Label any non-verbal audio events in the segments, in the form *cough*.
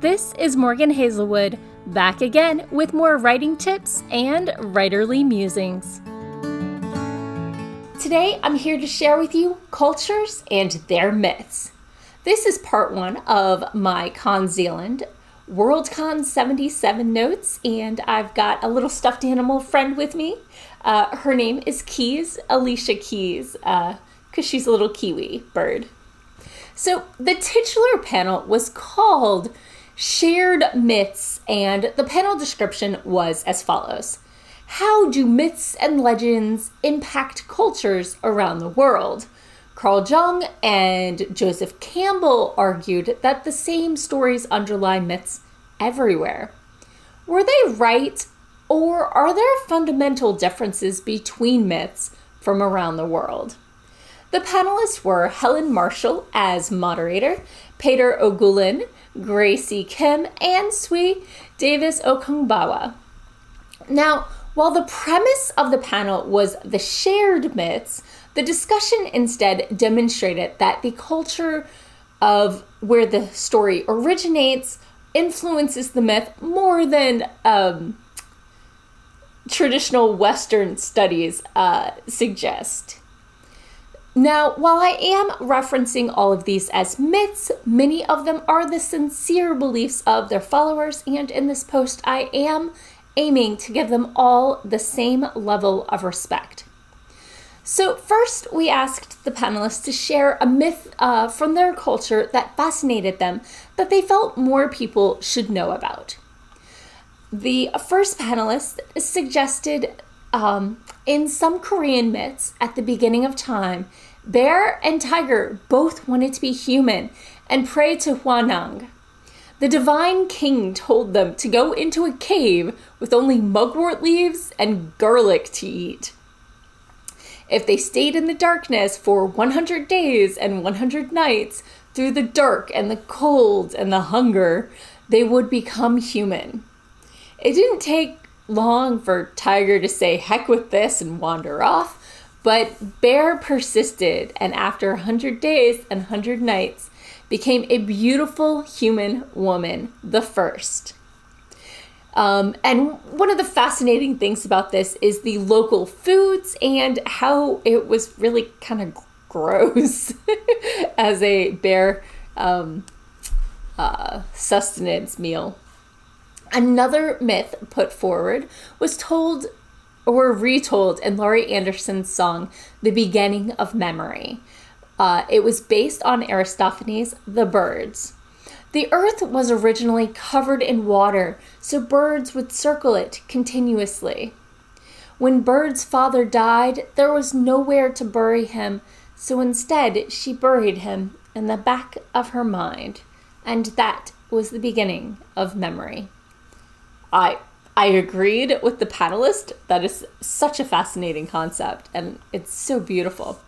This is Morgan Hazelwood, back again with more writing tips and writerly musings. Today, I'm here to share with you cultures and their myths. This is part one of my Con Zealand Worldcon 77 notes, and I've got a little stuffed animal friend with me. Uh, her name is Keys, Alicia Keys, because uh, she's a little kiwi bird. So, the titular panel was called Shared Myths, and the panel description was as follows How do myths and legends impact cultures around the world? Carl Jung and Joseph Campbell argued that the same stories underlie myths everywhere. Were they right, or are there fundamental differences between myths from around the world? The panelists were Helen Marshall as moderator, Peadar Ó Guilín, Gracie Kim, and Suyi Davies Okungbowa. Now, while the premise of the panel was the shared myths, the discussion instead demonstrated that the culture of where the story originates influences the myth more than um, traditional Western studies uh, suggest. Now, while I am referencing all of these as myths, many of them are the sincere beliefs of their followers, and in this post, I am aiming to give them all the same level of respect. So, first, we asked the panelists to share a myth uh, from their culture that fascinated them that they felt more people should know about. The first panelist suggested um, in some Korean myths at the beginning of time, bear and tiger both wanted to be human and pray to Hwanung. The divine king told them to go into a cave with only mugwort leaves and garlic to eat. If they stayed in the darkness for 100 days and 100 nights, through the dark and the cold and the hunger, they would become human. It didn't take long for Tiger to say heck with this and wander off, but Bear persisted and after 100 days and 100 nights became a beautiful human woman, the first. Um, and one of the fascinating things about this is the local foods and how it was really kind of gross *laughs* as a bear um, uh, sustenance meal. Another myth put forward was told or retold in Laurie Anderson's song, The Beginning of Memory. Uh, it was based on Aristophanes' The Birds. The earth was originally covered in water, so birds would circle it continuously. When Bird's father died, there was nowhere to bury him, so instead she buried him in the back of her mind, and that was the beginning of memory. I I agreed with the panelist. That is such a fascinating concept, and it's so beautiful.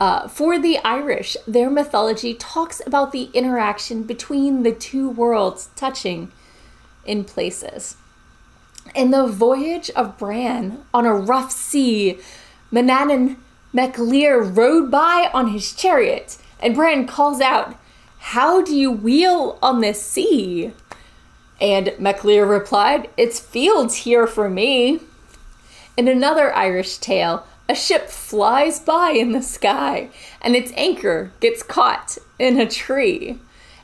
Uh, for the Irish, their mythology talks about the interaction between the two worlds touching in places. In the voyage of Bran on a rough sea, Manannán mac Lir rode by on his chariot, and Bran calls out, How do you wheel on this sea? And mac Lir replied, It's fields here for me. In another Irish tale, a ship flies by in the sky and its anchor gets caught in a tree.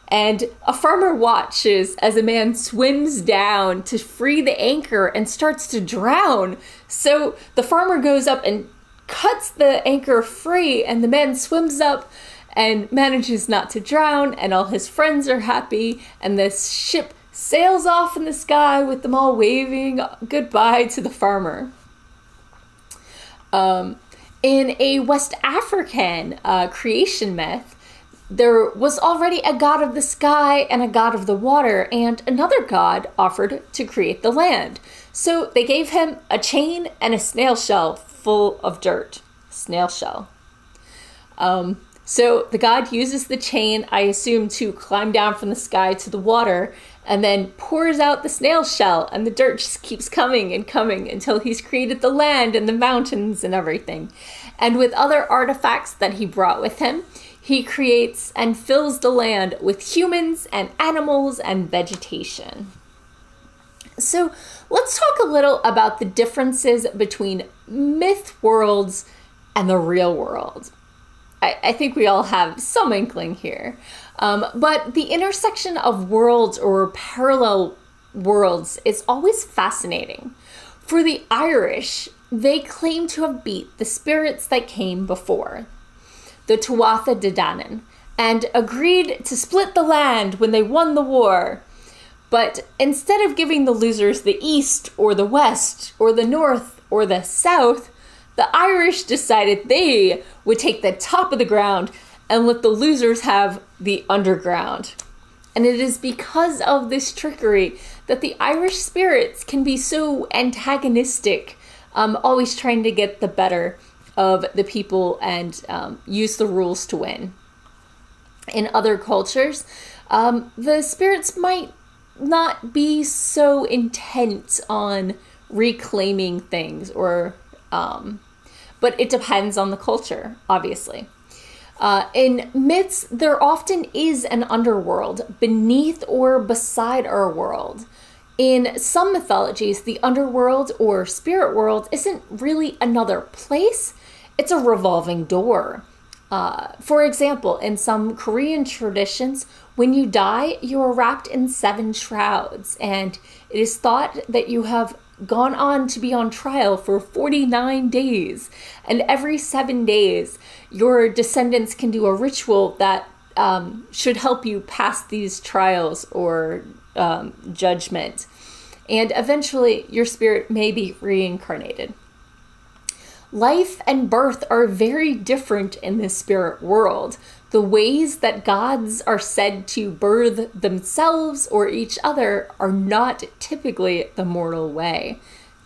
And a farmer watches as a man swims down to free the anchor and starts to drown. So the farmer goes up and cuts the anchor free, and the man swims up and manages not to drown, and all his friends are happy, and this ship sails off in the sky with them all waving goodbye to the farmer. Um, in a West African uh, creation myth, there was already a god of the sky and a god of the water, and another god offered to create the land. So they gave him a chain and a snail shell full of dirt. Snail shell. Um, so the god uses the chain, I assume, to climb down from the sky to the water, and then pours out the snail shell, and the dirt just keeps coming and coming until he's created the land and the mountains and everything. And with other artifacts that he brought with him, He creates and fills the land with humans and animals and vegetation. So, let's talk a little about the differences between myth worlds and the real world. I, I think we all have some inkling here. Um, but the intersection of worlds or parallel worlds is always fascinating. For the Irish, they claim to have beat the spirits that came before, the Tuatha De Danann, and agreed to split the land when they won the war. But instead of giving the losers the East or the West or the North or the South, the Irish decided they would take the top of the ground and let the losers have the underground. And it is because of this trickery that the Irish spirits can be so antagonistic, um, always trying to get the better of the people and um, use the rules to win. In other cultures, um, the spirits might not be so intent on reclaiming things or um, but it depends on the culture obviously. Uh, in myths there often is an underworld beneath or beside our world. In some mythologies the underworld or spirit world isn't really another place. It's a revolving door. Uh, for example, in some Korean traditions, when you die, you are wrapped in seven shrouds, and it is thought that you have gone on to be on trial for 49 days. And every seven days, your descendants can do a ritual that um, should help you pass these trials or um, judgment. And eventually, your spirit may be reincarnated. Life and birth are very different in the spirit world. The ways that gods are said to birth themselves or each other are not typically the mortal way.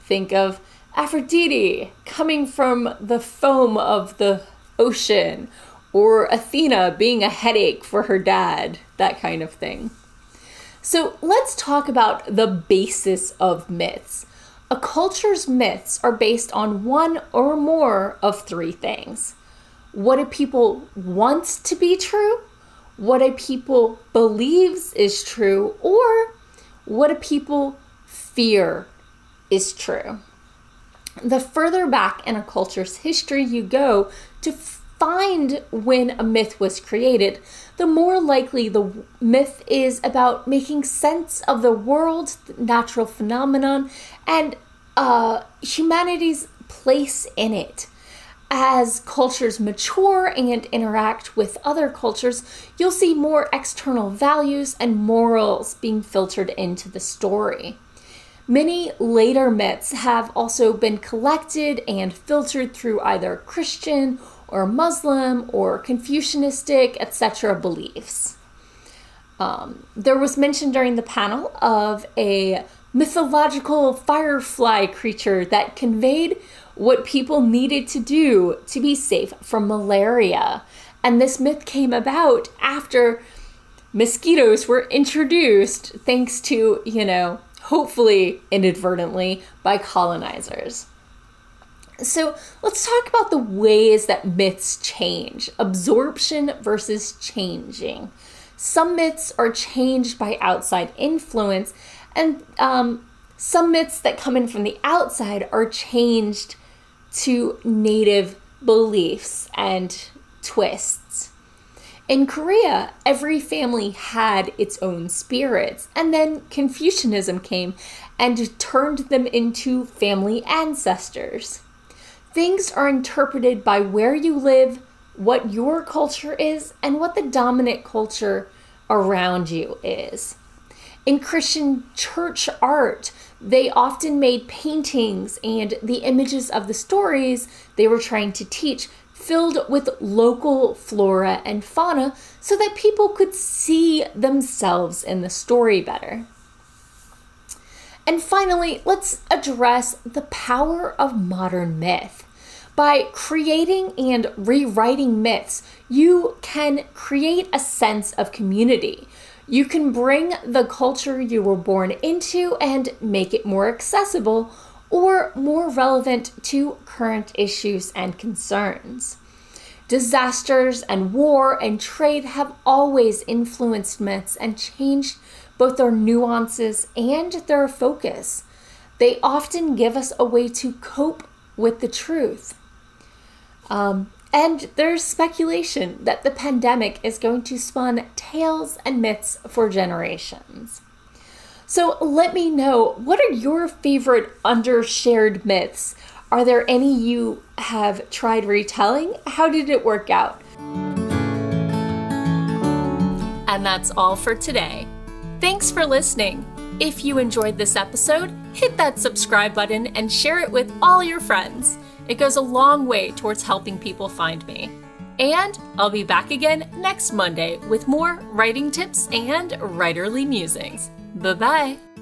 Think of Aphrodite coming from the foam of the ocean, or Athena being a headache for her dad, that kind of thing. So let's talk about the basis of myths. A culture's myths are based on one or more of three things. What a people want to be true, what a people believes is true, or what a people fear is true. The further back in a culture's history you go to find when a myth was created, the more likely the myth is about making sense of the world's natural phenomenon and uh, humanity's place in it. As cultures mature and interact with other cultures, you'll see more external values and morals being filtered into the story. Many later myths have also been collected and filtered through either Christian or Muslim or Confucianistic, etc., beliefs. Um, there was mention during the panel of a mythological firefly creature that conveyed what people needed to do to be safe from malaria. And this myth came about after mosquitoes were introduced, thanks to, you know, hopefully inadvertently, by colonizers. So let's talk about the ways that myths change absorption versus changing. Some myths are changed by outside influence, and um, some myths that come in from the outside are changed to native beliefs and twists. In Korea, every family had its own spirits, and then Confucianism came and turned them into family ancestors. Things are interpreted by where you live, what your culture is, and what the dominant culture around you is. In Christian church art, they often made paintings and the images of the stories they were trying to teach filled with local flora and fauna so that people could see themselves in the story better. And finally, let's address the power of modern myth. By creating and rewriting myths, you can create a sense of community. You can bring the culture you were born into and make it more accessible or more relevant to current issues and concerns. Disasters and war and trade have always influenced myths and changed both their nuances and their focus. They often give us a way to cope with the truth. Um, and there's speculation that the pandemic is going to spawn tales and myths for generations. So let me know what are your favorite undershared myths? Are there any you have tried retelling? How did it work out? And that's all for today. Thanks for listening. If you enjoyed this episode, hit that subscribe button and share it with all your friends. It goes a long way towards helping people find me. And I'll be back again next Monday with more writing tips and writerly musings. Bye bye.